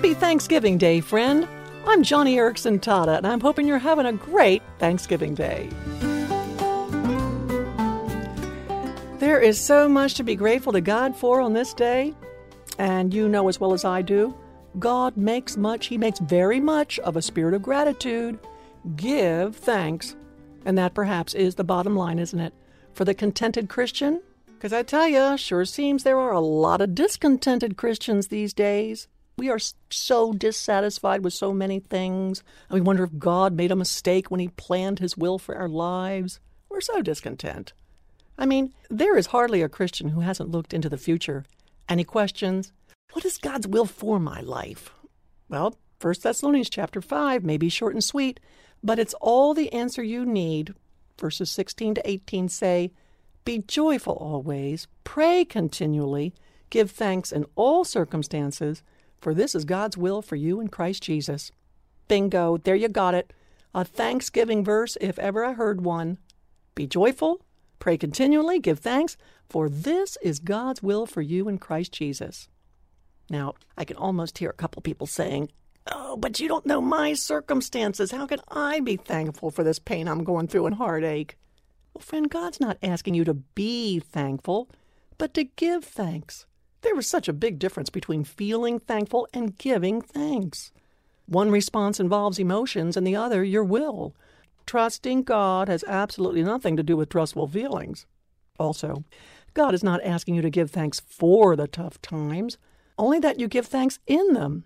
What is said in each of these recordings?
Happy Thanksgiving Day, friend. I'm Joni Eareckson Tada, and I'm hoping you're having a great Thanksgiving Day. There is so much to be grateful to God for on this day, and you know as well as I do, God makes much, He makes very much of a spirit of gratitude. Give thanks. And that perhaps is the bottom line, isn't it? For the contented Christian? Because I tell you, sure seems there are a lot of discontented Christians these days. We are so dissatisfied with so many things, and we wonder if God made a mistake when He planned His will for our lives. We're so discontent. I mean, there is hardly a Christian who hasn't looked into the future he questions, what is God's will for my life? Well, 1 Thessalonians chapter 5 may be short and sweet, but it's all the answer you need. Verses 16 to 18 say, Be joyful always, pray continually, give thanks in all circumstances, for this is God's will for you in Christ Jesus. Bingo, there you got it. A Thanksgiving verse, if ever I heard one. Be joyful, pray continually, give thanks, for this is God's will for you in Christ Jesus. Now, I can almost hear a couple people saying, Oh, but you don't know my circumstances. How can I be thankful for this pain I'm going through and heartache? Well, friend, God's not asking you to be thankful, but to give thanks. There is such a big difference between feeling thankful and giving thanks. One response involves emotions and the other your will. Trusting God has absolutely nothing to do with trustful feelings. Also, God is not asking you to give thanks for the tough times, only that you give thanks in them.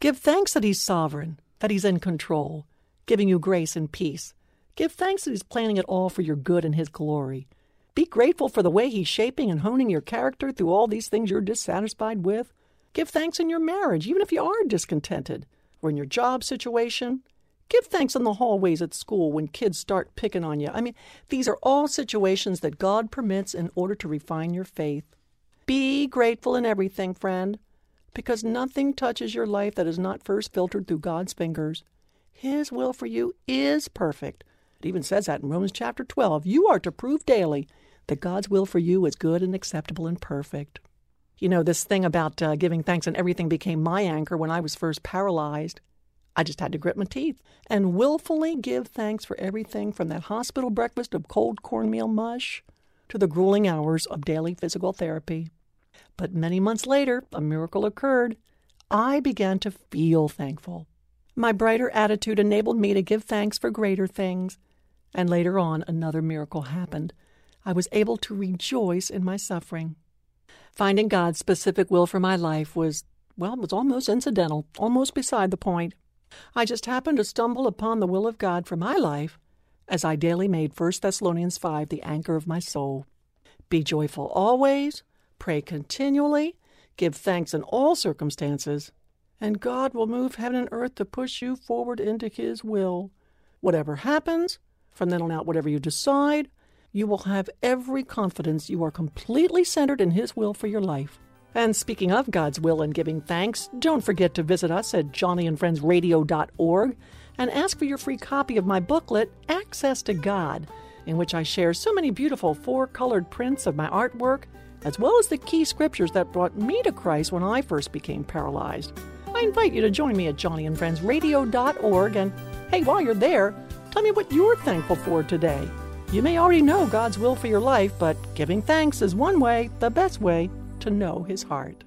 Give thanks that He's sovereign, that He's in control, giving you grace and peace. Give thanks that He's planning it all for your good and His glory. Be grateful for the way He's shaping and honing your character through all these things you're dissatisfied with. Give thanks in your marriage, even if you are discontented, or in your job situation. Give thanks in the hallways at school when kids start picking on you. I mean, these are all situations that God permits in order to refine your faith. Be grateful in everything, friend, because nothing touches your life that is not first filtered through God's fingers. His will for you is perfect. It even says that in Romans chapter 12. You are to prove daily that God's will for you is good and acceptable and perfect. You know, this thing about uh, giving thanks and everything became my anchor when I was first paralyzed. I just had to grit my teeth and willfully give thanks for everything from that hospital breakfast of cold cornmeal mush to the grueling hours of daily physical therapy. But many months later, a miracle occurred. I began to feel thankful. My brighter attitude enabled me to give thanks for greater things. And later on, another miracle happened. I was able to rejoice in my suffering. Finding God's specific will for my life was, well, was almost incidental, almost beside the point. I just happened to stumble upon the will of God for my life as I daily made 1 Thessalonians 5 the anchor of my soul. Be joyful always, pray continually, give thanks in all circumstances, and God will move heaven and earth to push you forward into His will. Whatever happens, from then on out, whatever you decide, you will have every confidence you are completely centered in His will for your life. And speaking of God's will and giving thanks, don't forget to visit us at joniandfriendsradio.org and ask for your free copy of my booklet, Access to God, in which I share so many beautiful four colored prints of my artwork, as well as the key scriptures that brought me to Christ when I first became paralyzed. I invite you to join me at joniandfriendsradio.org and hey, while you're there, tell me what you're thankful for today. You may already know God's will for your life, but giving thanks is one way, the best way, to know His heart.